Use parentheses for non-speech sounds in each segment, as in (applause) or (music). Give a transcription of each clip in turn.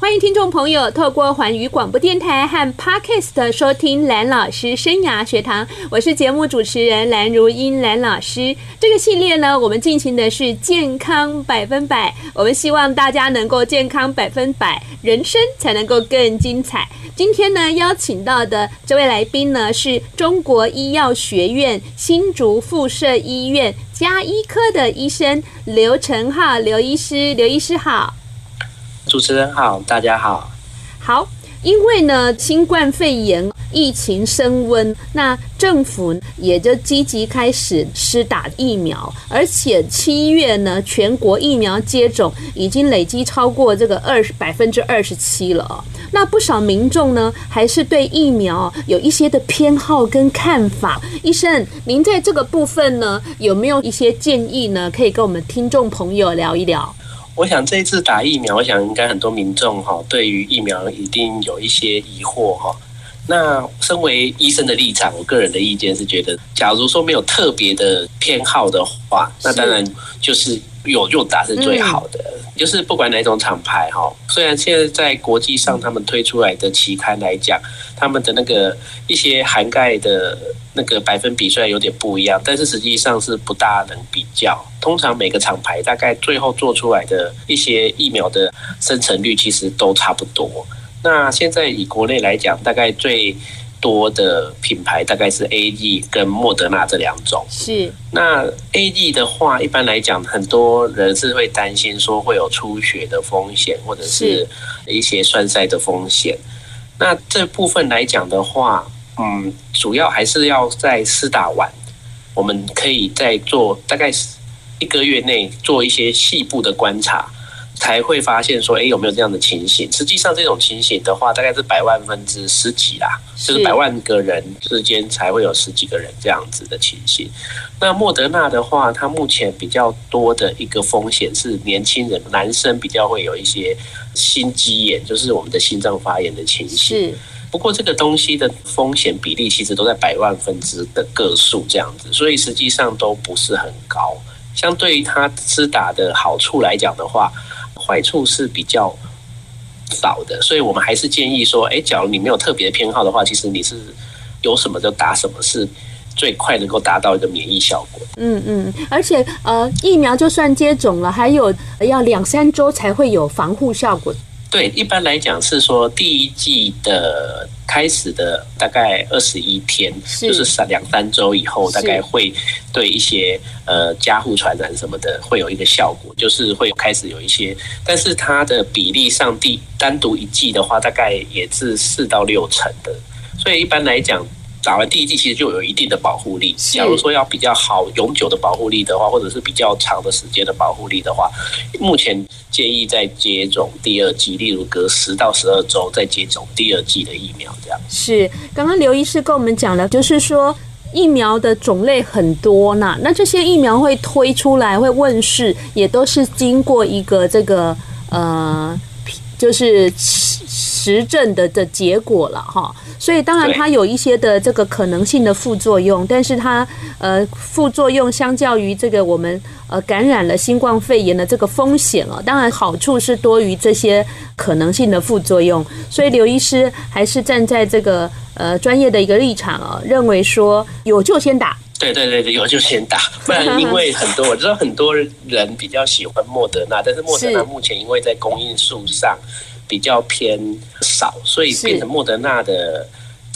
欢迎听众朋友透过环宇广播电台和 Podcast 收听蓝老师生涯学堂，我是节目主持人蓝如英蓝老师。这个系列呢，我们进行的是健康百分百，我们希望大家能够健康百分百，人生才能够更精彩。今天呢，邀请到的这位来宾呢，是中国医药学院新竹附设医院加医科的医生刘成浩刘医师，刘医师好。主持人好，大家好。好，因为呢，新冠肺炎疫情升温，那政府也就积极开始施打疫苗，而且七月呢，全国疫苗接种已经累积超过这个二十百分之二十七了。那不少民众呢，还是对疫苗有一些的偏好跟看法。医生，您在这个部分呢，有没有一些建议呢？可以跟我们听众朋友聊一聊。我想这一次打疫苗，我想应该很多民众哈，对于疫苗一定有一些疑惑哈。那身为医生的立场，我个人的意见是觉得，假如说没有特别的偏好的话，那当然就是有就打是最好的。就是不管哪种厂牌哈，虽然现在在国际上他们推出来的期刊来讲，他们的那个一些涵盖的那个百分比虽然有点不一样，但是实际上是不大能比较。通常每个厂牌大概最后做出来的一些疫苗的生成率其实都差不多。那现在以国内来讲，大概最多的品牌大概是 A G 跟莫德纳这两种。是。那 A G 的话，一般来讲，很多人是会担心说会有出血的风险，或者是一些栓塞的风险。那这部分来讲的话，嗯，主要还是要在试打完，我们可以再做大概一个月内做一些细部的观察。才会发现说，哎，有没有这样的情形？实际上，这种情形的话，大概是百万分之十几啦，就是百万个人之间才会有十几个人这样子的情形。那莫德纳的话，它目前比较多的一个风险是年轻人，男生比较会有一些心肌炎，就是我们的心脏发炎的情形。是。不过这个东西的风险比例其实都在百万分之的个数这样子，所以实际上都不是很高。相对于它施打的好处来讲的话，坏处是比较少的，所以我们还是建议说，哎，假如你没有特别偏好的话，其实你是有什么就打什么，是最快能够达到一个免疫效果。嗯嗯，而且呃，疫苗就算接种了，还有要两三周才会有防护效果。对，一般来讲是说第一季的开始的大概二十一天，是。就是三两三周以后，大概会对一些呃家户传染什么的会有一个效果，就是会开始有一些，但是它的比例上，第单独一季的话，大概也是四到六成的，所以一般来讲。打完第一剂其实就有一定的保护力。假如说要比较好永久的保护力的话，或者是比较长的时间的保护力的话，目前建议再接种第二剂，例如隔十到十二周再接种第二剂的疫苗，这样。是，刚刚刘医师跟我们讲了，就是说疫苗的种类很多呢，那这些疫苗会推出来会问世，也都是经过一个这个呃，就是实证的的结果了哈。所以当然它有一些的这个可能性的副作用，但是它呃副作用相较于这个我们呃感染了新冠肺炎的这个风险哦，当然好处是多于这些可能性的副作用。所以刘医师还是站在这个呃专业的一个立场哦，认为说有就先打。对对对对，有就先打，(laughs) 不然因为很多我知道很多人比较喜欢莫德纳，但是莫德纳目前因为在供应数上。比较偏少，所以变成莫德纳的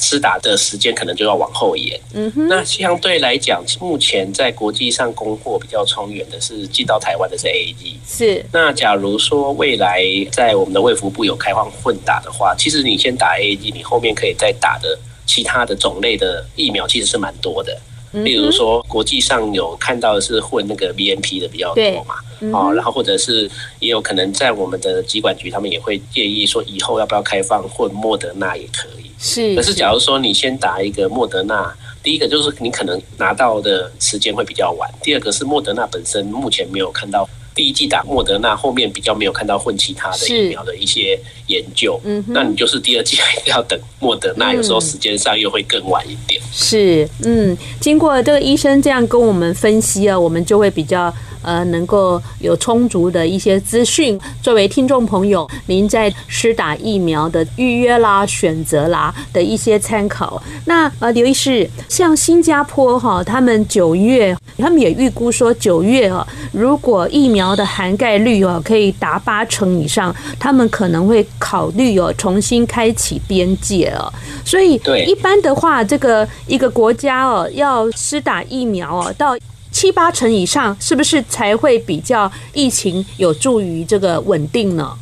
施打的时间可能就要往后延。嗯哼，那相对来讲，目前在国际上供货比较充裕的是进到台湾的是 A G。是。那假如说未来在我们的卫福部有开放混打的话，其实你先打 A G，你后面可以再打的其他的种类的疫苗其实是蛮多的。例如说，国际上有看到的是混那个 BNP 的比较多嘛，哦，然后或者是也有可能在我们的疾管局，他们也会建议说，以后要不要开放混莫德纳也可以。是，可是。假如说你先打一个莫德纳，第一个就是你可能拿到的时间会比较晚，第二个是莫德纳本身目前没有看到第一季打莫德纳，后面比较没有看到混其他的疫苗的一些研究，嗯，那你就是第二剂还要等莫德纳，有时候时间上又会更晚一点。是，嗯，经过这个医生这样跟我们分析啊，我们就会比较。呃，能够有充足的一些资讯，作为听众朋友，您在施打疫苗的预约啦、选择啦的一些参考。那呃，刘医师，像新加坡哈，他们九月，他们也预估说九月啊，如果疫苗的涵盖率哦可以达八成以上，他们可能会考虑哦重新开启边界哦。所以，一般的话，这个一个国家哦要施打疫苗哦到。七八成以上，是不是才会比较疫情有助于这个稳定呢？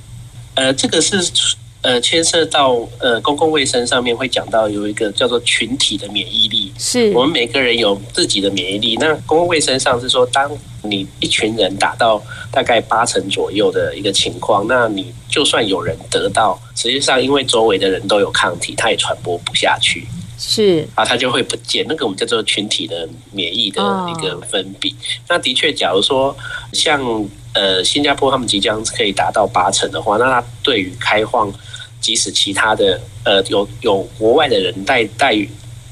呃，这个是呃牵涉到呃公共卫生上面会讲到有一个叫做群体的免疫力，是我们每个人有自己的免疫力。那公共卫生上是说，当你一群人达到大概八成左右的一个情况，那你就算有人得到，实际上因为周围的人都有抗体，他也传播不下去。是啊，它就会不见那个我们叫做群体的免疫的一个分泌。那的确，假如说像呃新加坡他们即将可以达到八成的话，那它对于开放，即使其他的呃有有国外的人带带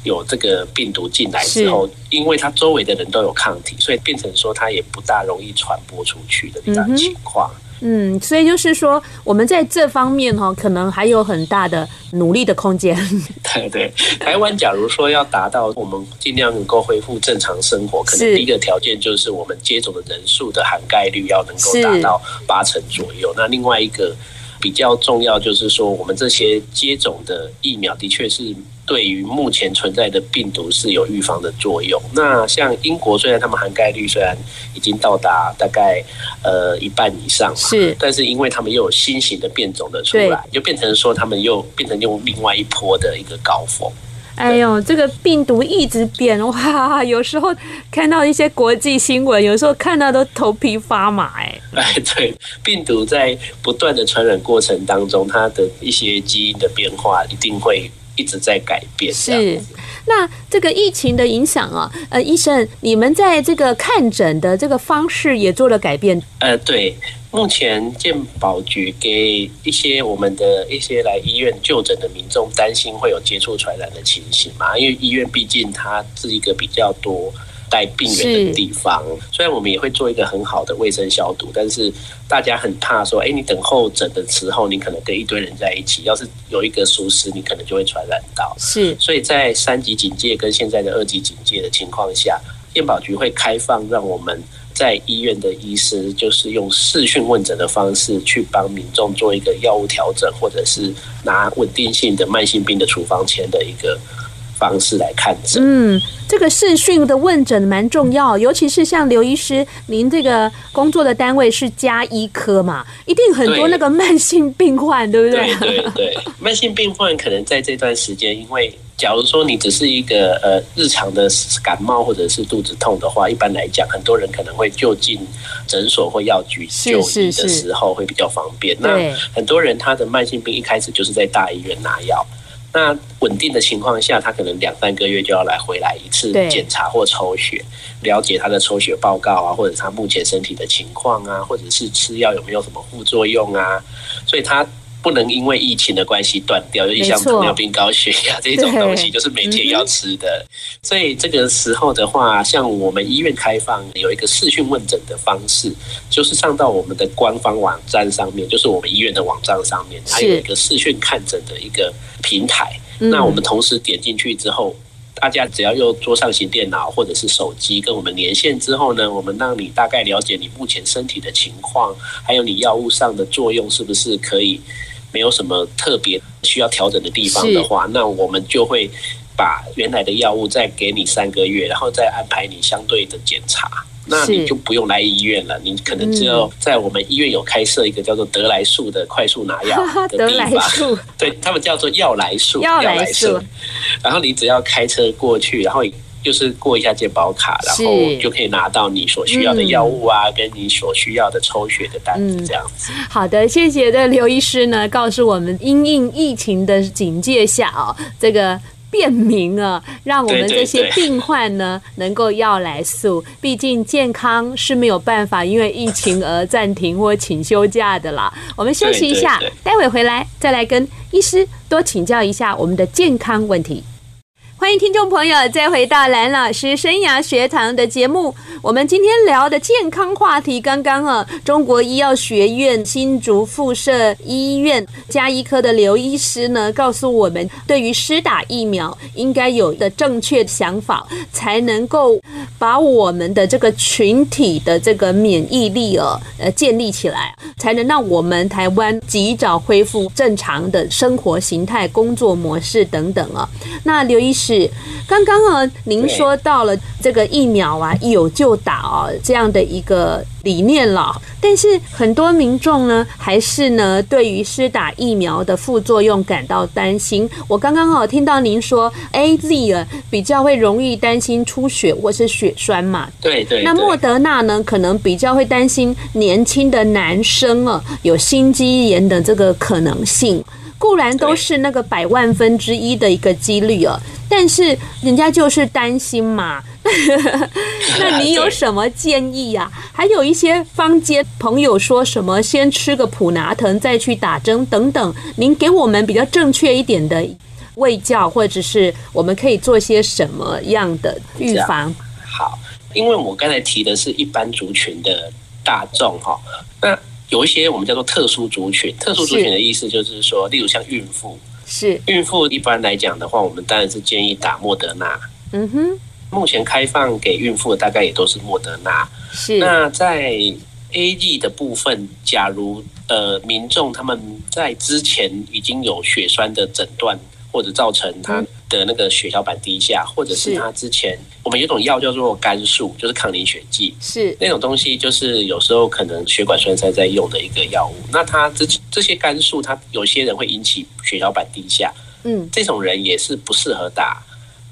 有这个病毒进来之后，因为它周围的人都有抗体，所以变成说它也不大容易传播出去的这样情况。嗯，所以就是说，我们在这方面哈，可能还有很大的努力的空间。(laughs) 对对，台湾假如说要达到我们尽量能够恢复正常生活，可能第一个条件就是我们接种的人数的涵盖率要能够达到八成左右。那另外一个比较重要就是说，我们这些接种的疫苗的确是。对于目前存在的病毒是有预防的作用。那像英国，虽然他们涵盖率虽然已经到达大概呃一半以上，是，但是因为他们又有新型的变种的出来，就变成说他们又变成用另外一波的一个高峰。哎呦，这个病毒一直变哇！有时候看到一些国际新闻，有时候看到都头皮发麻哎。哎，(laughs) 对，病毒在不断的传染过程当中，它的一些基因的变化一定会。一直在改变。是，那这个疫情的影响啊，呃，医生，你们在这个看诊的这个方式也做了改变。呃，对，目前健保局给一些我们的一些来医院就诊的民众担心会有接触传染的情形嘛，因为医院毕竟它是一个比较多。带病人的地方，虽然我们也会做一个很好的卫生消毒，但是大家很怕说，哎，你等候诊的时候，你可能跟一堆人在一起，要是有一个疏失，你可能就会传染到。是，所以在三级警戒跟现在的二级警戒的情况下，健保局会开放让我们在医院的医师，就是用视讯问诊的方式去帮民众做一个药物调整，或者是拿稳定性的慢性病的处方签的一个。方式来看诊，嗯，这个视讯的问诊蛮重要，尤其是像刘医师，您这个工作的单位是家医科嘛，一定很多那个慢性病患，对，对不对？对对对，慢性病患可能在这段时间，因为假如说你只是一个呃日常的感冒或者是肚子痛的话，一般来讲，很多人可能会就近诊所或药局就医的时候会比较方便。是是是，那很多人他的慢性病一开始就是在大医院拿药。那稳定的情况下，他可能两三个月就要来回来一次检查或抽血，了解他的抽血报告啊，或者他目前身体的情况啊，或者是吃药有没有什么副作用啊，所以他不能因为疫情的关系断掉，尤其像糖尿病、高血压这种东西，就是每天要吃的。所以这个时候的话，像我们医院开放有一个视讯问诊的方式，就是上到我们的官方网站上面，就是我们医院的网站上面，它有一个视讯看诊的一个。平台，那我们同时点进去之后，大家只要用桌上型电脑或者是手机跟我们连线之后呢，我们让你大概了解你目前身体的情况，还有你药物上的作用是不是可以没有什么特别需要调整的地方的话，那我们就会把原来的药物再给你三个月，然后再安排你相对的检查。那你就不用来医院了，你可能只有在我们医院有开设一个叫做德来素的快速拿药 (laughs) 的地方，(laughs) 对，他们叫做药来素，药来素。然后你只要开车过去，然后就是过一下健保卡，然后就可以拿到你所需要的药物啊，跟你所需要的抽血的单子这样子。好的，谢谢的刘医师呢，告诉我们因应疫情的警戒下哦，这个。便民啊，让我们这些病患呢能够要来素。毕竟健康是没有办法因为疫情而暂停或请休假的啦。我们休息一下，待会回来再来跟医师多请教一下我们的健康问题。欢迎听众朋友再回到蓝老师生涯学堂的节目。我们今天聊的健康话题，刚刚啊，中国医药学院新竹附设医院加医科的刘医师呢，告诉我们，对于施打疫苗应该有的正确想法，才能够把我们的这个群体的这个免疫力啊，呃，建立起来，才能让我们台湾及早恢复正常的生活形态、工作模式等等啊。那刘医师。是，刚刚啊，您说到了这个疫苗啊，有就打哦，这样的一个理念了。但是很多民众呢，还是呢，对于施打疫苗的副作用感到担心。我刚刚好听到您说，AZ 啊，比较会容易担心出血或是血栓嘛。对对。那莫德纳呢，可能比较会担心年轻的男生啊，有心肌炎的这个可能性。固然都是那个百万分之一的一个几率哦，但是人家就是担心嘛。(laughs) 那你有什么建议呀？还有一些坊间朋友说什么先吃个普拿疼再去打针等等，您给我们比较正确一点的喂教，或者是我们可以做些什么样的预防？好，因为我刚才提的是一般族群的大众哈，那。有一些我们叫做特殊族群，特殊族群的意思就是说，例如像孕妇，是孕妇一般来讲的话，我们当然是建议打莫德纳。嗯哼，目前开放给孕妇的大概也都是莫德纳。是那在 A G 的部分，假如呃民众他们在之前已经有血栓的诊断。或者造成他的那个血小板低下，或者是他之前我们有种药叫做肝素，就是抗凝血剂，是那种东西，就是有时候可能血管栓塞在用的一个药物。那它这这些肝素，它有些人会引起血小板低下，嗯，这种人也是不适合打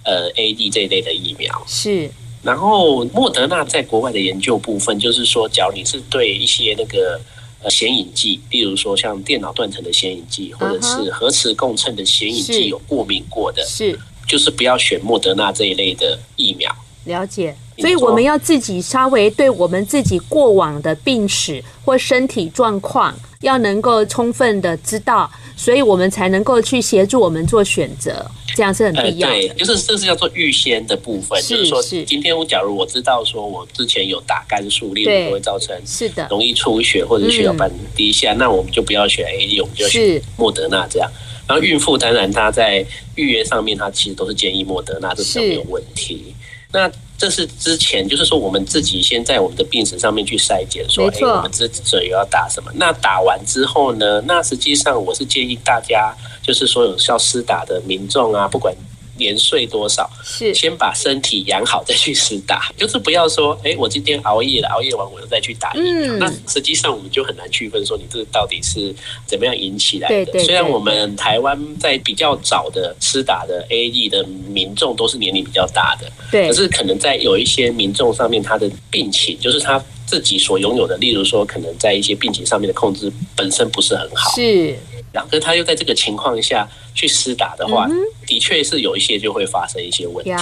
呃 AD 这一类的疫苗。是，然后莫德纳在国外的研究部分，就是说，假如你是对一些那个。呃，显影剂，例如说像电脑断层的显影剂，或者是核磁共振的显影剂有过敏过的，是，就是不要选莫德纳这一类的疫苗。了解，所以我们要自己稍微对我们自己过往的病史或身体状况，要能够充分的知道，所以我们才能够去协助我们做选择。这样是很必要的。对，就是这是叫做预先的部分，就是说，今天我假如我知道说我之前有打肝素，例如会造成是的容易出血或者血小板低下，那我们就不要选 A，我们就选莫德纳这样。然后孕妇当然她在预约上面，她其实都是建议莫德纳，这是没有问题。那这是之前，就是说我们自己先在我们的病史上面去筛检，说，哎，我们这这有要打什么？那打完之后呢？那实际上我是建议大家，就是说有需要施打的民众啊，不管。年岁多少？是先把身体养好再去施打，就是不要说，哎、欸，我今天熬夜了，熬夜完我又再去打疫苗。嗯、那实际上我们就很难区分说，你这个到底是怎么样引起来的。对，虽然我们台湾在比较早的施打的 AE 的民众都是年龄比较大的，对，可是可能在有一些民众上面，他的病情就是他自己所拥有的，例如说，可能在一些病情上面的控制本身不是很好，是。然后他又在这个情况下去施打的话，嗯、的确是有一些就会发生一些问题。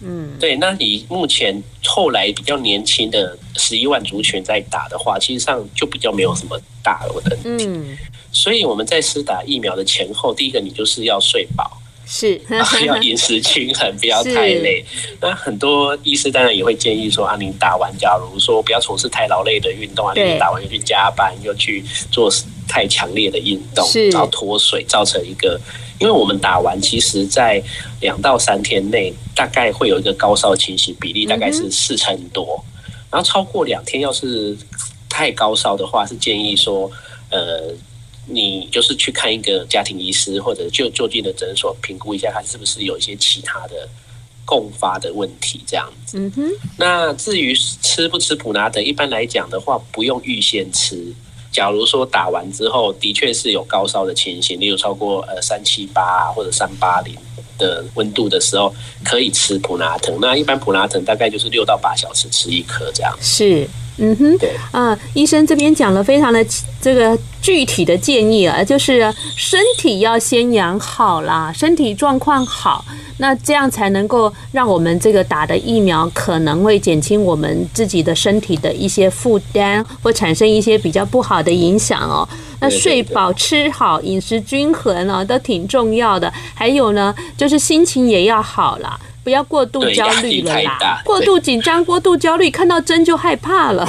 嗯，对。那你目前后来比较年轻的十一万族群在打的话，其实上就比较没有什么大的问题。嗯，所以我们在施打疫苗的前后，第一个你就是要睡饱。是，(laughs) 要饮食均衡，不要太累。那很多医师当然也会建议说啊，你打完，假如说不要从事太劳累的运动啊，你打完又去加班，又去做太强烈的运动，然后脱水，造成一个，因为我们打完，其实在两到三天内，大概会有一个高烧清洗比例，大概是四成多。然后超过两天，要是太高烧的话，是建议说，呃。你就是去看一个家庭医师，或者就就近的诊所评估一下，他是不是有一些其他的共发的问题这样子。嗯哼。那至于吃不吃普拿疼，一般来讲的话，不用预先吃。假如说打完之后的确是有高烧的情形，例如超过呃三七八或者三八零的温度的时候，可以吃普拿疼。那一般普拿疼大概就是六到八小时吃一颗这样。是。嗯哼，对啊，医生这边讲了非常的这个具体的建议啊，就是身体要先养好啦，身体状况好，那这样才能够让我们这个打的疫苗可能会减轻我们自己的身体的一些负担，或产生一些比较不好的影响哦。那睡饱、吃好、饮食均衡啊，都挺重要的。还有呢，就是心情也要好啦。不要过度焦虑了啦，过度紧张、过度焦虑，看到针就害怕了。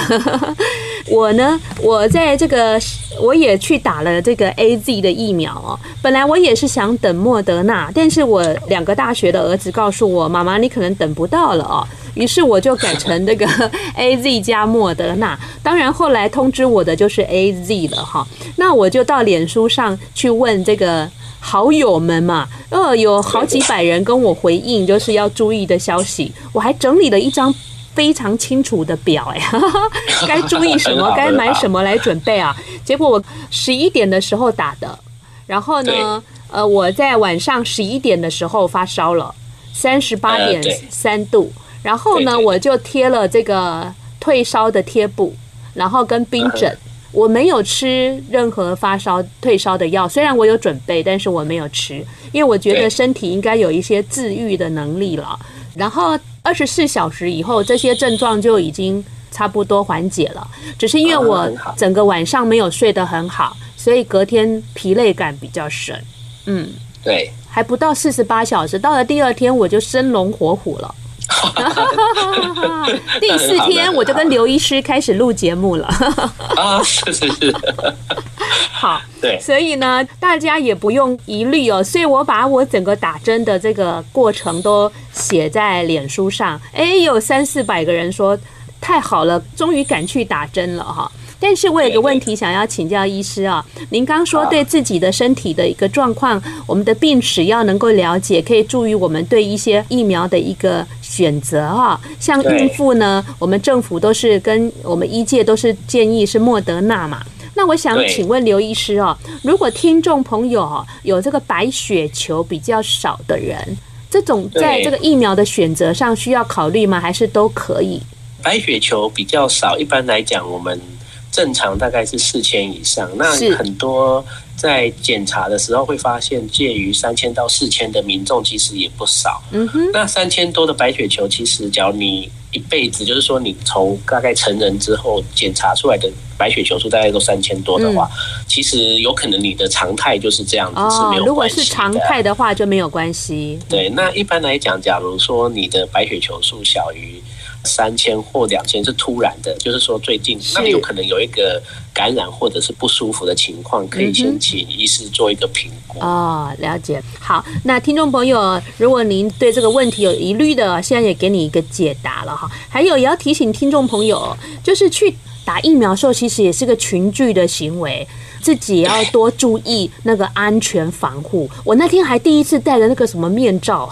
(laughs) 我呢，我在这个我也去打了这个 AZ 的疫苗哦。本来我也是想等莫德纳，但是我两个大学的儿子告诉我，妈妈你可能等不到了哦。于是我就改成那个 (laughs) AZ 加莫德纳。当然后来通知我的就是 AZ 了哈。那我就到脸书上去问这个。好友们嘛，呃，有好几百人跟我回应，就是要注意的消息。我还整理了一张非常清楚的表，哎，(laughs) 该注意什么，(laughs) 该买什么来准备啊。结果我十一点的时候打的，然后呢，呃，我在晚上十一点的时候发烧了，三十八点三度，然后呢，我就贴了这个退烧的贴布，然后跟冰枕。我没有吃任何发烧退烧的药，虽然我有准备，但是我没有吃，因为我觉得身体应该有一些自愈的能力了。然后二十四小时以后，这些症状就已经差不多缓解了。只是因为我整个晚上没有睡得很好，所以隔天疲累感比较深。嗯，对，还不到四十八小时，到了第二天我就生龙活虎了。(laughs) 第四天我就跟刘医师开始录节目了。(laughs) 啊，是是是。(laughs) 好，对，所以呢，大家也不用疑虑哦。所以我把我整个打针的这个过程都写在脸书上。哎，有三四百个人说太好了，终于敢去打针了哈。但是我有个问题想要请教医师啊，您刚说对自己的身体的一个状况，我们的病史要能够了解，可以助于我们对一些疫苗的一个选择哈。像孕妇呢，我们政府都是跟我们医界都是建议是莫德纳嘛。那我想请问刘医师哦，如果听众朋友有这个白血球比较少的人，这种在这个疫苗的选择上需要考虑吗？还是都可以？白血球比较少，一般来讲我们。正常大概是四千以上，那很多在检查的时候会发现，介于三千到四千的民众其实也不少。嗯哼，那三千多的白血球，其实只要你一辈子，就是说你从大概成人之后检查出来的白血球数大概都三千多的话，嗯，其实有可能你的常态就是这样子，哦，是没有关系的。如果是常态的话就没有关系。对，那一般来讲，假如说你的白血球数小于。三千或两千是突然的，就是说最近，那你有可能有一个感染或者是不舒服的情况，可以先请医师做一个评估。哦，了解。好，那听众朋友，如果您对这个问题有疑虑的，现在也给你一个解答了哈。还有也要提醒听众朋友，就是去打疫苗的时候，其实也是个群聚的行为，自己要多注意那个安全防护。我那天还第一次戴了那个什么面罩。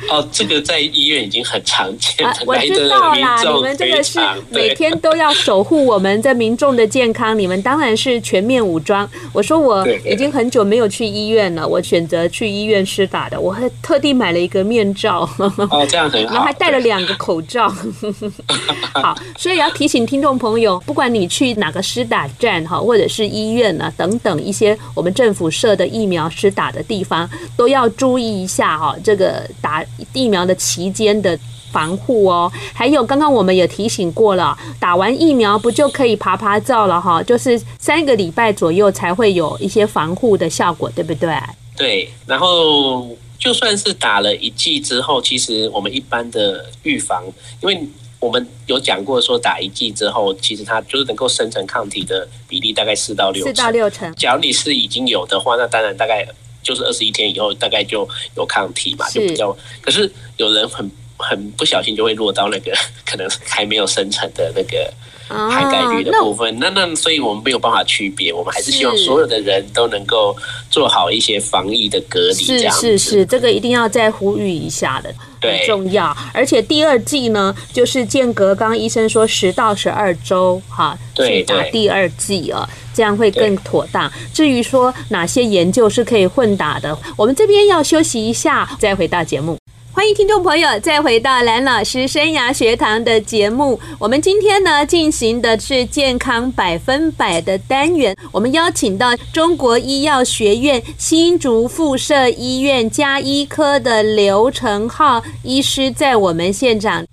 (laughs) 哦，这个在医院已经很常见。啊，(laughs) 我知道啦，你们这个是每天都要守护我们这民众的健康，你们当然是全面武装。我说我已经很久没有去医院了，我选择去医院施打的，我还特地买了一个面罩。哦，这样很好。(laughs) 然后还戴了两个口罩。好，所以要提醒听众朋友，不管你去哪个施打站哈，或者是医院呢，等等一些我们政府设的疫苗施打的地方，都要注意一下哈，这个打。疫苗的期间的防护哦，还有刚刚我们也提醒过了，打完疫苗不就可以爬爬照了哈？就是三个礼拜左右才会有一些防护的效果，对不对？对。然后就算是打了一剂之后，其实我们一般的预防，因为我们有讲过说打一剂之后，其实它就是能够生成抗体的比例大概四到六成。四到六成。假如你是已经有的话，那当然大概。就是二十一天以后，大概就有抗体嘛，就比较。可是有人很很不小心就会落到那个 (laughs) 可能还没有生成的那个含概率的部分。那那所以我们没有办法区别，我们还是希望所有的人都能够做好一些防疫的隔离。这样是是是，这个一定要再呼吁一下的，很重要。而且第二剂呢，就是间隔，刚刚医生说十到十二周哈，去打第二剂啊。这样会更妥当。至于说哪些研究是可以混打的，我们这边要休息一下，再回到节目。欢迎听众朋友再回到蓝老师生涯学堂的节目。我们今天呢进行的是健康百分百的单元。我们邀请到中国医药学院新竹附设医院加医科的刘成浩医师在我们现场。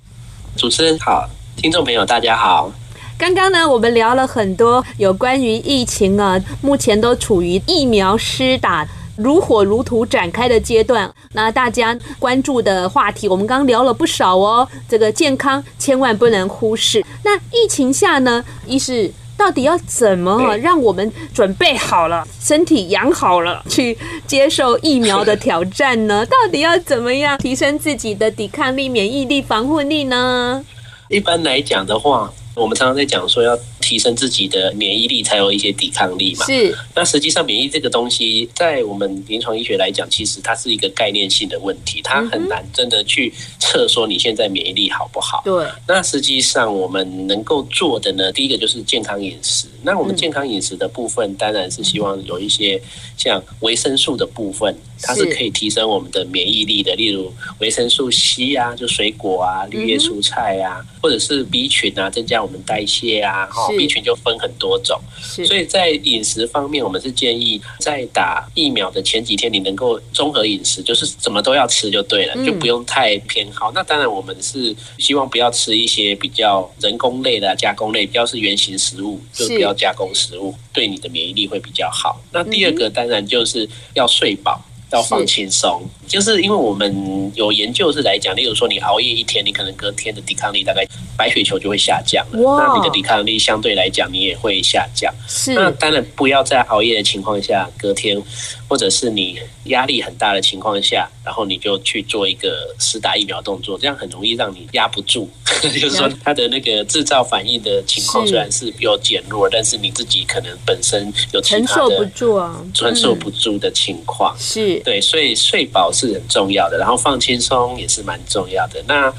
主持人好，听众朋友大家好。刚刚呢，我们聊了很多有关于疫情啊，目前都处于疫苗施打。如火如荼展开的阶段，那大家关注的话题，我们刚刚聊了不少哦。这个健康千万不能忽视。那疫情下呢，一是到底要怎么让我们准备好了，身体养好了，去接受疫苗的挑战呢？(laughs) 到底要怎么样提升自己的抵抗力、免疫力、防护力呢？一般来讲的话，我们常常在讲说要。提升自己的免疫力，才有一些抵抗力嘛。是。那实际上，免疫这个东西，在我们临床医学来讲，其实它是一个概念性的问题，它很难真的去测说你现在免疫力好不好。对。那实际上，我们能够做的呢，第一个就是健康饮食。那我们健康饮食的部分，当然是希望有一些像维生素的部分，它是可以提升我们的免疫力的。例如维生素 C 啊，就水果啊，绿叶蔬菜啊，或者是 B 群啊，增加我们代谢啊，哈。B 群就分很多种，所以在饮食方面，我们是建议在打疫苗的前几天，你能够综合饮食，就是怎么都要吃就对了，就不用太偏好。那当然，我们是希望不要吃一些比较人工类的、加工类，比较是原型食物，就不要加工食物，对你的免疫力会比较好。那第二个当然就是要睡饱，要放轻松。就是因为我们有研究是来讲，例如说你熬夜一天，你可能隔天的抵抗力大概白血球就会下降了，那你的抵抗力相对来讲你也会下降。是，那当然不要在熬夜的情况下，隔天或者是你压力很大的情况下，然后你就去做一个施打疫苗动作，这样很容易让你压不住。(laughs) 就是说它的那个制造反应的情况虽然是比较减弱，但是你自己可能本身有其他的承受不住啊，承受不住的情况。是对，所以睡饱。是很重要的，然后放轻松也是蛮重要的。那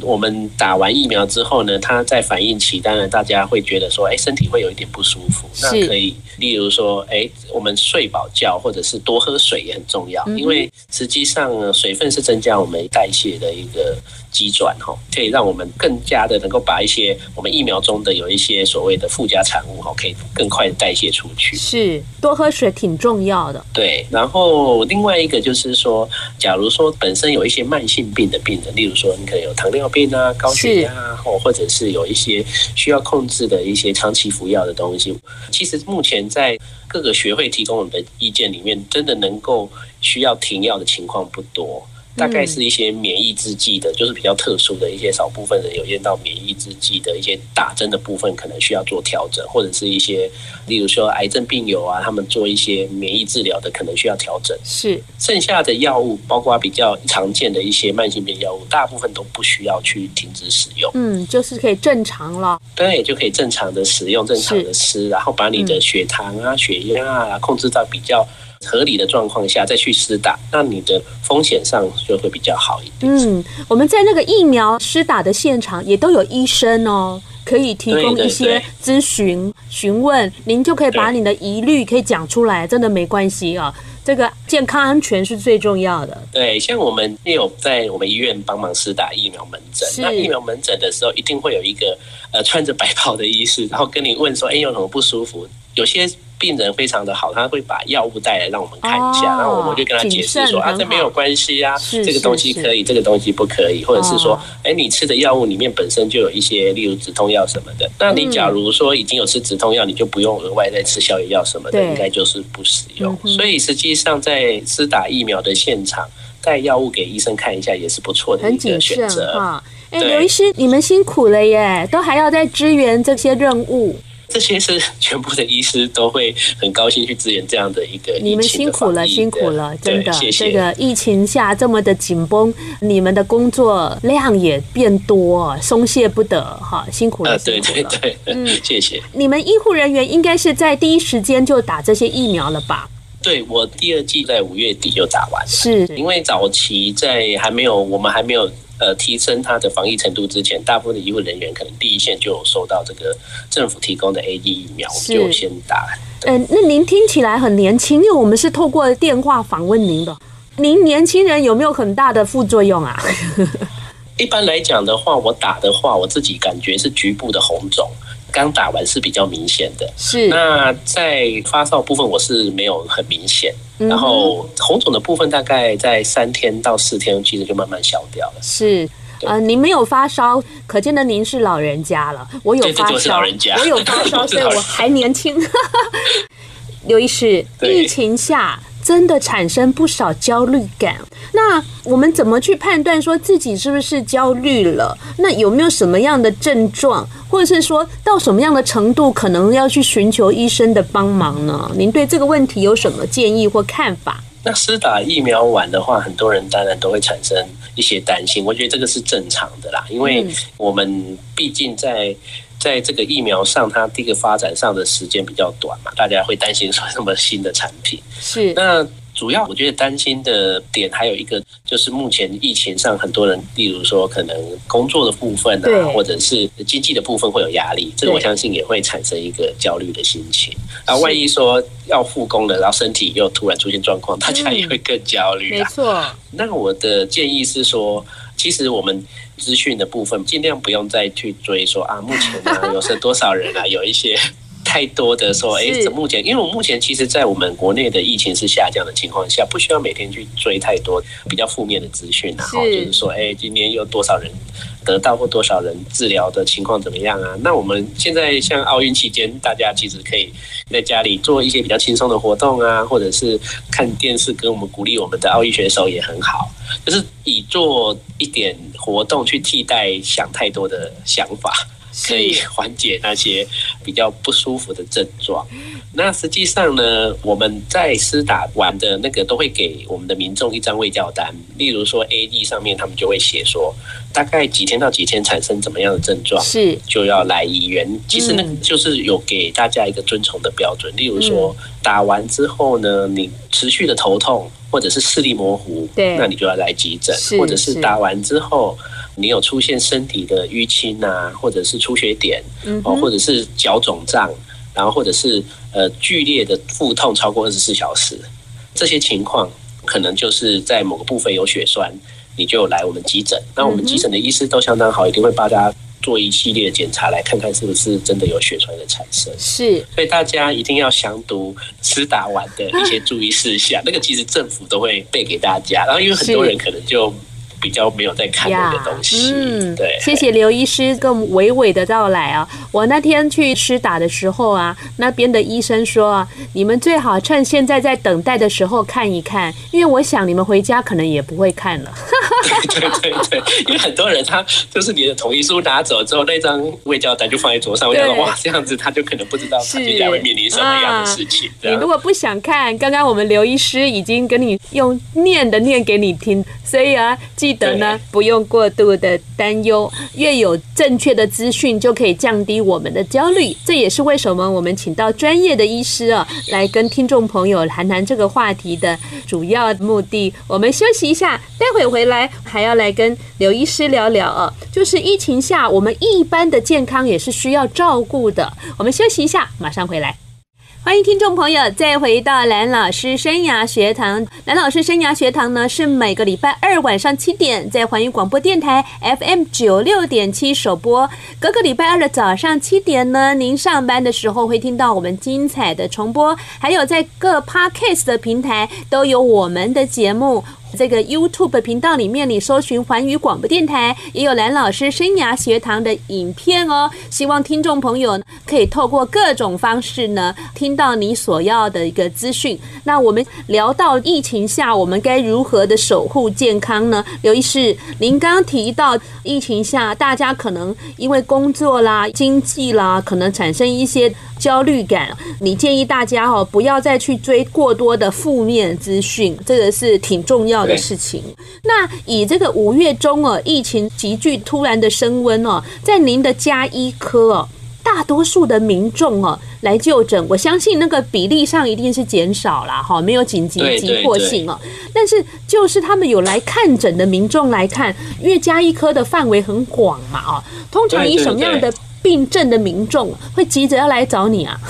我们打完疫苗之后呢，它在反应期，当然大家会觉得说，哎，身体会有一点不舒服。那可以，例如说，哎，我们睡饱觉，或者是多喝水也很重要，因为实际上水分是增加我们代谢的一个。机转哈，可以让我们更加的能够把一些我们疫苗中的有一些所谓的附加产物哈，可以更快的代谢出去。是，多喝水挺重要的。对，然后另外一个就是说，假如说本身有一些慢性病的病人，例如说你可能有糖尿病啊、高血压啊，或或者是有一些需要控制的一些长期服药的东西，其实目前在各个学会提供我们的意见里面，真的能够需要停药的情况不多。大概是一些免疫制剂的，就是比较特殊的一些少部分人有验到免疫制剂的一些打针的部分，可能需要做调整，或者是一些，例如说癌症病友啊，他们做一些免疫治疗的，可能需要调整。是，剩下的药物，包括比较常见的一些慢性病药物，大部分都不需要去停止使用。嗯，就是可以正常了。对，就可以正常的使用，正常的吃，然后把你的血糖啊、血压啊控制到比较。合理的状况下再去施打，那你的风险上就会比较好一点。嗯，我们在那个疫苗施打的现场也都有医生哦，可以提供一些咨询询问，您就可以把你的疑虑可以讲出来，真的没关系啊。这个健康安全是最重要的。对，像我们也有在我们医院帮忙施打疫苗门诊，那疫苗门诊的时候一定会有一个呃穿着白袍的医师，然后跟你问说，哎，有什么不舒服？有些。病人非常的好，他会把药物带来让我们看一下，然后我们就跟他解释说啊，这没有关系啊，这个东西可以，这个东西不可以，或者是说，哎，你吃的药物里面本身就有一些，例如止痛药什么的，那你假如说已经有吃止痛药，你就不用额外再吃消炎药什么的，应该就是不使用。所以实际上在施打疫苗的现场，带药物给医生看一下也是不错的一个选择。哈。哎，刘医师，你们辛苦了耶，都还要再支援这些任务。这些是全部的医师都会很高兴去支援这样的一个。你们辛苦了，辛苦了，真的。谢谢。这个疫情下这么的紧绷，你们的工作量也变多，松懈不得哈，辛苦了，辛苦了。对对对，嗯，(laughs) 谢谢。你们医护人员应该是在第一时间就打这些疫苗了吧？对，我第二季在五月底就打完了，是因为早期在还没有我们还没有。呃，提升它的防疫程度之前，大部分的医务人员可能第一线就有收到这个政府提供的 A D 疫苗，就先打。嗯、呃，那您听起来很年轻，因为我们是透过电话访问您的。您年轻人有没有很大的副作用啊？(laughs) 一般来讲的话，我打的话，我自己感觉是局部的红肿，刚打完是比较明显的。是。那在发烧部分，我是没有很明显。嗯、然后红肿的部分，大概在三天到四天，其实就慢慢消掉了。是。呃，您没有发烧，可见得您是老人家了。我有发烧，我有发烧，(laughs) 所以我还年轻。(laughs) 刘医师，疫情下。真的产生不少焦虑感。那我们怎么去判断说自己是不是焦虑了？那有没有什么样的症状，或者是说到什么样的程度，可能要去寻求医生的帮忙呢？您对这个问题有什么建议或看法？那施打疫苗晚的话，很多人当然都会产生一些担心。我觉得这个是正常的啦，因为我们毕竟在。在这个疫苗上，它第一个发展上的时间比较短嘛，大家会担心说什么新的产品。是。那主要我觉得担心的点还有一个，就是目前疫情上很多人，例如说可能工作的部分啊，或者是经济的部分会有压力，这个我相信也会产生一个焦虑的心情。然后万一说要复工了，然后身体又突然出现状况，大家也会更焦虑。没错。那我的建议是说，其实我们。资讯的部分，尽量不用再去追说啊，目前呢有是多少人啊？有一些太多的说，哎，这目前，因为我目前其实，在我们国内的疫情是下降的情况下，不需要每天去追太多比较负面的资讯，然后就是说，哎，今天有多少人得到或多少人治疗的情况怎么样啊？那我们现在像奥运期间，大家其实可以在家里做一些比较轻松的活动啊，或者是看电视，跟我们鼓励我们的奥运选手也很好，就是以做一点活动去替代想太多的想法。可以缓解那些比较不舒服的症状。那实际上呢，我们在施打完的那个都会给我们的民众一张卫教单，例如说 AD 上面他们就会写说，大概几天到几天产生怎么样的症状，是就要来医院。其实那个就是有给大家一个遵从的标准。例如说打完之后呢，你持续的头痛或者是视力模糊，对，那你就要来急诊，或者是打完之后。你有出现身体的淤青啊，或者是出血点，哦，或者是脚肿胀，然后或者是呃剧烈的腹痛超过二十四小时，这些情况可能就是在某个部分有血栓，你就来我们急诊。那我们急诊的医师都相当好，一定会帮大家做一系列检查，来看看是不是真的有血栓的产生。是，所以大家一定要详读施打完的一些注意事项，(laughs) 那个其实政府都会背给大家。然后因为很多人可能就。比较没有在看那个东西，嗯，对。谢谢刘医师更娓娓的到来啊！我那天去施打的时候啊，那边的医生说，你们最好趁现在在等待的时候看一看，因为我想你们回家可能也不会看了。(laughs) 对对对，因为很多人他就是你的同意书拿走之后，那张卫教单就放在桌上，我想说哇，这样子他就可能不知道他接下来会面临什么样的事情。你如果不想看，刚刚我们刘医师已经跟你用念的念给你听，所以啊，记。记得呢，不用过度的担忧，越有正确的资讯，就可以降低我们的焦虑。这也是为什么我们请到专业的医师啊，来跟听众朋友谈谈这个话题的主要目的。我们休息一下，待会回来还要来跟刘医师聊聊啊，就是疫情下我们一般的健康也是需要照顾的。我们休息一下，马上回来。欢迎听众朋友再回到蓝老师生涯学堂。蓝老师生涯学堂呢，是每个礼拜二晚上七点在环宇广播电台 FM 九六点七首播。隔个礼拜二的早上七点呢，您上班的时候会听到我们精彩的重播，还有在各 Podcast 的平台都有我们的节目。这个 YouTube 频道里面，你搜寻环宇广播电台，也有蓝老师生涯学堂的影片哦。希望听众朋友可以透过各种方式呢，听到你所要的一个资讯。那我们聊到疫情下，我们该如何的守护健康呢？刘医师，您刚刚提到疫情下，大家可能因为工作啦、经济啦，可能产生一些焦虑感。你建议大家哦，不要再去追过多的负面资讯，这个是挺重要的事情。那以这个五月中哦，疫情急剧突然的升温哦，在您的家医科哦，大多数的民众哦来就诊，我相信那个比例上一定是减少了哈，没有紧急急迫性哦。但是就是他们有来看诊的民众来看，因为加医科的范围很广嘛哦，通常以什么样的病症的民众会急着要来找你啊？(laughs)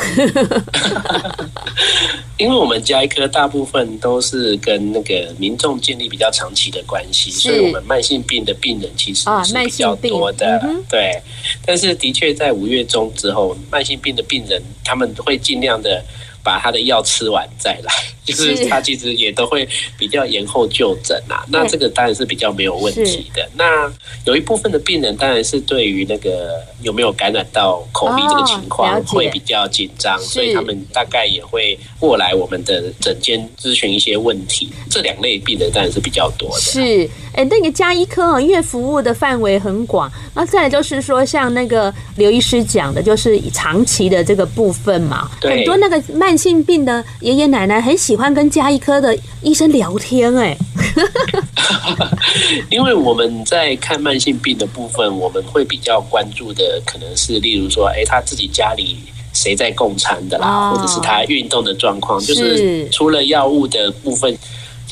因为我们家医科大部分都是跟那个民众建立比较长期的关系，所以我们慢性病的病人其实是比较多的。对，但是的确在五月中之后，慢性病的病人他们会尽量的。把他的药吃完再来，就是他其实也都会比较延后就诊啊。那这个当然是比较没有问题的。那有一部分的病人当然是对于那个有没有感染到口鼻这个情况会比较紧张，所以他们大概也会过来我们的诊间咨询一些问题。这两类病人当然是比较多的。是。哎，那个加医科啊，因为服务的范围很广，那再来就是说，像那个刘医师讲的，就是长期的这个部分嘛，对很多那个慢性病的爷爷奶奶很喜欢跟加医科的医生聊天，哎，(laughs) 因为我们在看慢性病的部分，我们会比较关注的可能是，例如说，哎，他自己家里谁在共餐的啦，哦、或者是他运动的状况，就是除了药物的部分。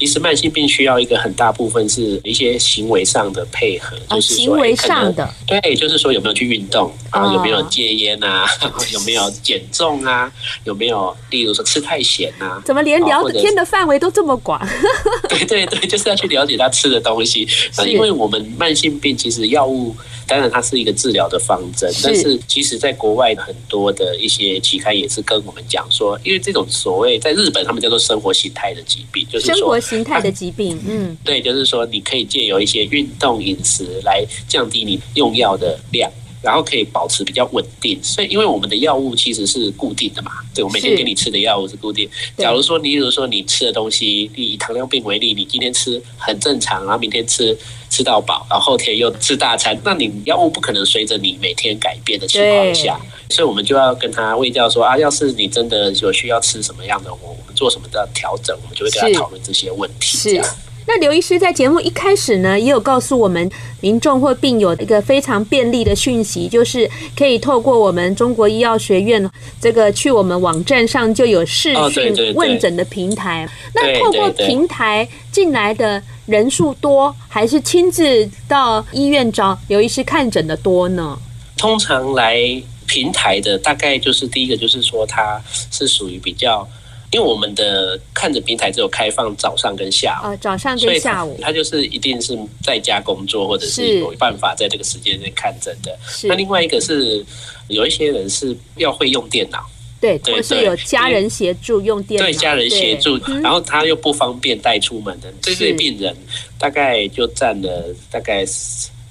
其实慢性病需要一个很大部分是一些行为上的配合，就是行为上的对，就是说有没有去运动啊，有没有戒烟啊，有没有减重啊，有没有例如说吃太咸啊？怎么连聊天的范围都这么广？(laughs) 对对对，就是要去了解他吃的东西。那因为我们慢性病其实药物。当然，它是一个治疗的方针，但是其实，在国外很多的一些期刊也是跟我们讲说，因为这种所谓在日本，他们叫做生活形态的疾病，就是说生活形态的疾病，嗯，对，就是说你可以借由一些运动、饮食来降低你用药的量。然后可以保持比较稳定，所以因为我们的药物其实是固定的嘛，对，我每天给你吃的药物是固定。假如说你，比如说你吃的东西，以糖尿病为例，你今天吃很正常，然后明天吃吃到饱，然后后天又吃大餐，那你药物不可能随着你每天改变的情况下，所以我们就要跟他喂教说啊，要是你真的有需要吃什么样的，我我们做什么的调整，我们就会跟他讨论这些问题。是。那刘医师在节目一开始呢，也有告诉我们民众或病友一个非常便利的讯息，就是可以透过我们中国医药学院这个去我们网站上就有视讯问诊的平台。那透过平台进来的人数多，还是亲自到医院找刘医师看诊的多呢？通常来平台的大概就是第一个，就是说他是属于比较。因为我们的看诊平台只有开放早上跟下午，哦，早上跟下午，他就是一定是在家工作，或者是有办法在这个时间内看诊的。那另外一个是有一些人是要会用电脑，对，或是有家人协助用电脑，对，家人协助，然后他又不方便带出门的这些病人，大概就占了大概。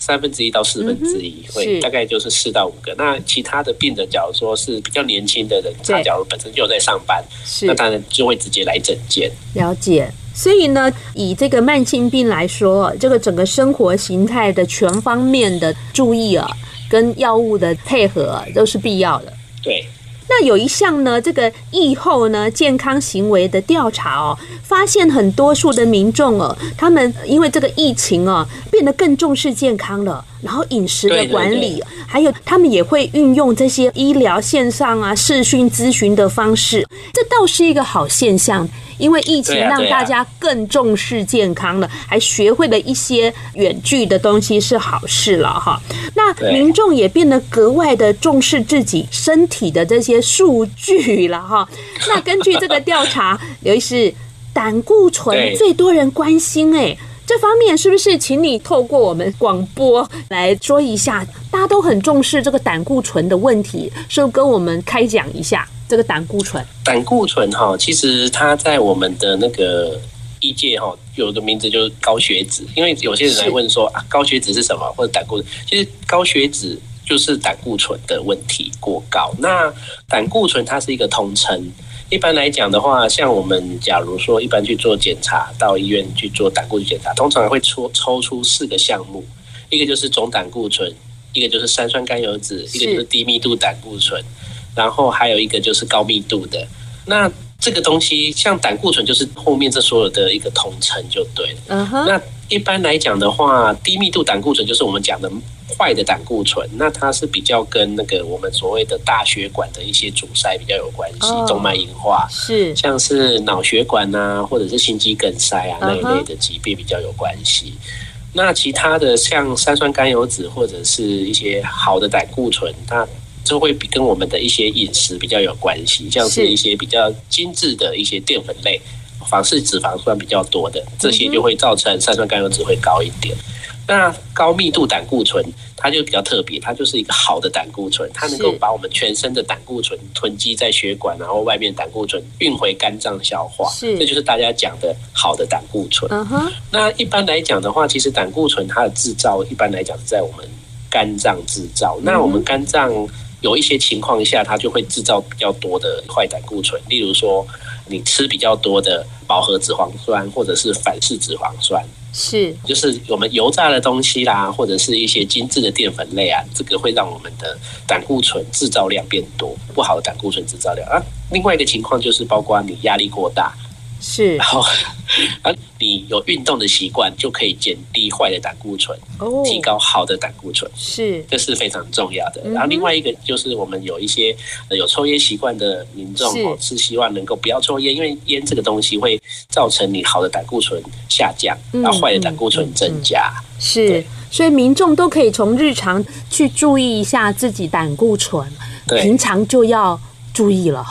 三分之一到四分之一会大概就是四到五个。那其他的病人，假如说是比较年轻的人，他假如本身就有在上班，那当然就会直接来诊间。了解。所以呢，以这个慢性病来说，这个整个生活形态的全方面的注意啊，跟药物的配合都是必要的。对。那有一项呢，这个疫后呢健康行为的调查哦，发现很多数的民众哦，他们因为这个疫情哦，变得更重视健康了。然后饮食的管理，对对对，还有他们也会运用这些医疗线上啊视讯咨询的方式，这倒是一个好现象。因为疫情让大家更重视健康了，还学会了一些远距的东西是好事了哈。那民众也变得格外的重视自己身体的这些数据了哈。那根据这个调查，刘医师，胆固醇最多人关心哎。这方面是不是请你透过我们广播来说一下？大家都很重视这个胆固醇的问题，是不是跟我们开讲一下这个胆固醇？胆固醇哈，其实它在我们的那个医界哈，有个名字就是高血脂。因为有些人来问说啊，高血脂是什么？或者胆固醇？其实高血脂就是胆固醇的问题过高。那胆固醇它是一个统称。一般来讲的话，像我们假如说一般去做检查，到医院去做胆固醇检查，通常会抽抽出四个项目，一个就是总胆固醇，一个就是三酸甘油脂，一个就是低密度胆固醇，然后还有一个就是高密度的。那这个东西像胆固醇，就是后面这所有的一个统称就对了。嗯哼。那一般来讲的话，低密度胆固醇就是我们讲的。坏的胆固醇，那它是比较跟那个我们所谓的大血管的一些阻塞比较有关系，动脉硬化是，像是脑血管啊，或者是心肌梗塞啊那一类的疾病比较有关系。那其他的像三酸甘油酯或者是一些好的胆固醇，它就会比跟我们的一些饮食比较有关系，像是一些比较精致的一些淀粉类，反式脂肪酸比较多的，这些就会造成三酸甘油酯会高一点。那高密度胆固醇，它就比较特别，它就是一个好的胆固醇，它能够把我们全身的胆固醇囤积在血管，然后外面胆固醇运回肝脏消化，是，这就是大家讲的好的胆固醇。嗯哼。那一般来讲的话，其实胆固醇它的制造，一般来讲是在我们肝脏制造。那我们肝脏有一些情况下，它就会制造比较多的坏胆固醇，例如说你吃比较多的饱和脂肪酸，或者是反式脂肪酸。是，就是我们油炸的东西啦，或者是一些精致的淀粉类啊，这个会让我们的胆固醇制造量变多，不好的胆固醇制造量啊。另外一个情况就是，包括你压力过大。是，然后 (laughs) 啊，你有运动的习惯，就可以减低坏的胆固醇，哦，提高好的胆固醇，是，这是非常重要的。然后另外一个就是，我们有一些有抽烟习惯的民众哦，是希望能够不要抽烟，因为烟这个东西会造成你好的胆固醇下降，然后坏的胆固醇增加。是，所以民众都可以从日常去注意一下自己胆固醇，对，平常就要。注意了，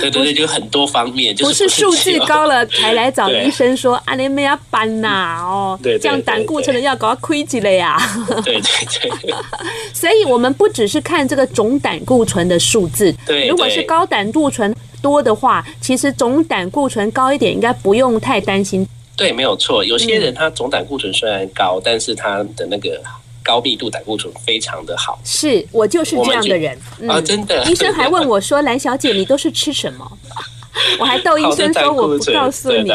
对对对，就很多方面，不是数字高了才来找医生说啊，你没要搬呐哦，对，这样胆固醇的药搞要亏起了呀？对对对，(laughs) 所以我们不只是看这个总胆固醇的数字，对，如果是高胆固醇多的话，其实总胆固醇高一点应该不用太担心。对，没有错，有些人他总胆固醇虽然高，但是他的那个。高密度胆固醇非常的好，是我就是这样的人啊，真的。医生还问我说：“蓝小姐，你都是吃什么？” (laughs) 我还逗医生说：“我不告诉你。”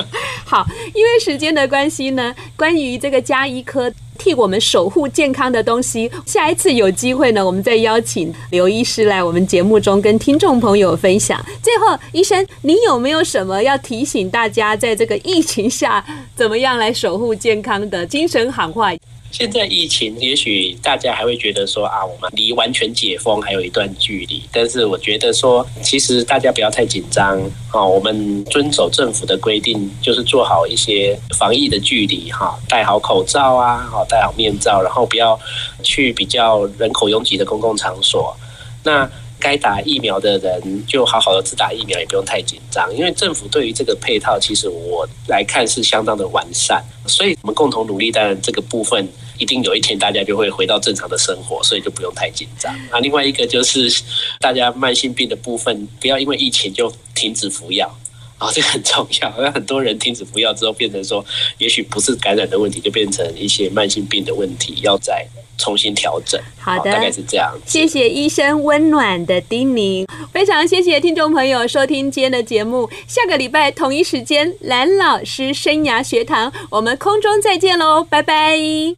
(laughs) 好，因为时间的关系呢，关于这个加医科替我们守护健康的东西，下一次有机会呢，我们再邀请刘医师来我们节目中跟听众朋友分享。最后，医生，你有没有什么要提醒大家，在这个疫情下怎么样来守护健康的精神喊话？现在疫情，也许大家还会觉得说啊，我们离完全解封还有一段距离。但是我觉得说，其实大家不要太紧张啊。我们遵守政府的规定，就是做好一些防疫的距离哈，戴好口罩啊，好戴好面罩，然后不要去比较人口拥挤的公共场所。那该打疫苗的人就好好的自打疫苗，也不用太紧张，因为政府对于这个配套，其实我来看是相当的完善。所以我们共同努力，当然这个部分。一定有一天大家就会回到正常的生活，所以就不用太紧张。那，另外一个就是大家慢性病的部分，不要因为疫情就停止服药啊，这个很重要。那 (laughs) 很多人停止服药之后，变成说，也许不是感染的问题，就变成一些慢性病的问题，要再重新调整。好的，大概是这样。谢谢医生温暖的叮咛，非常谢谢听众朋友收听今天的节目。下个礼拜同一时间，蓝老师生涯学堂，我们空中再见喽，拜拜。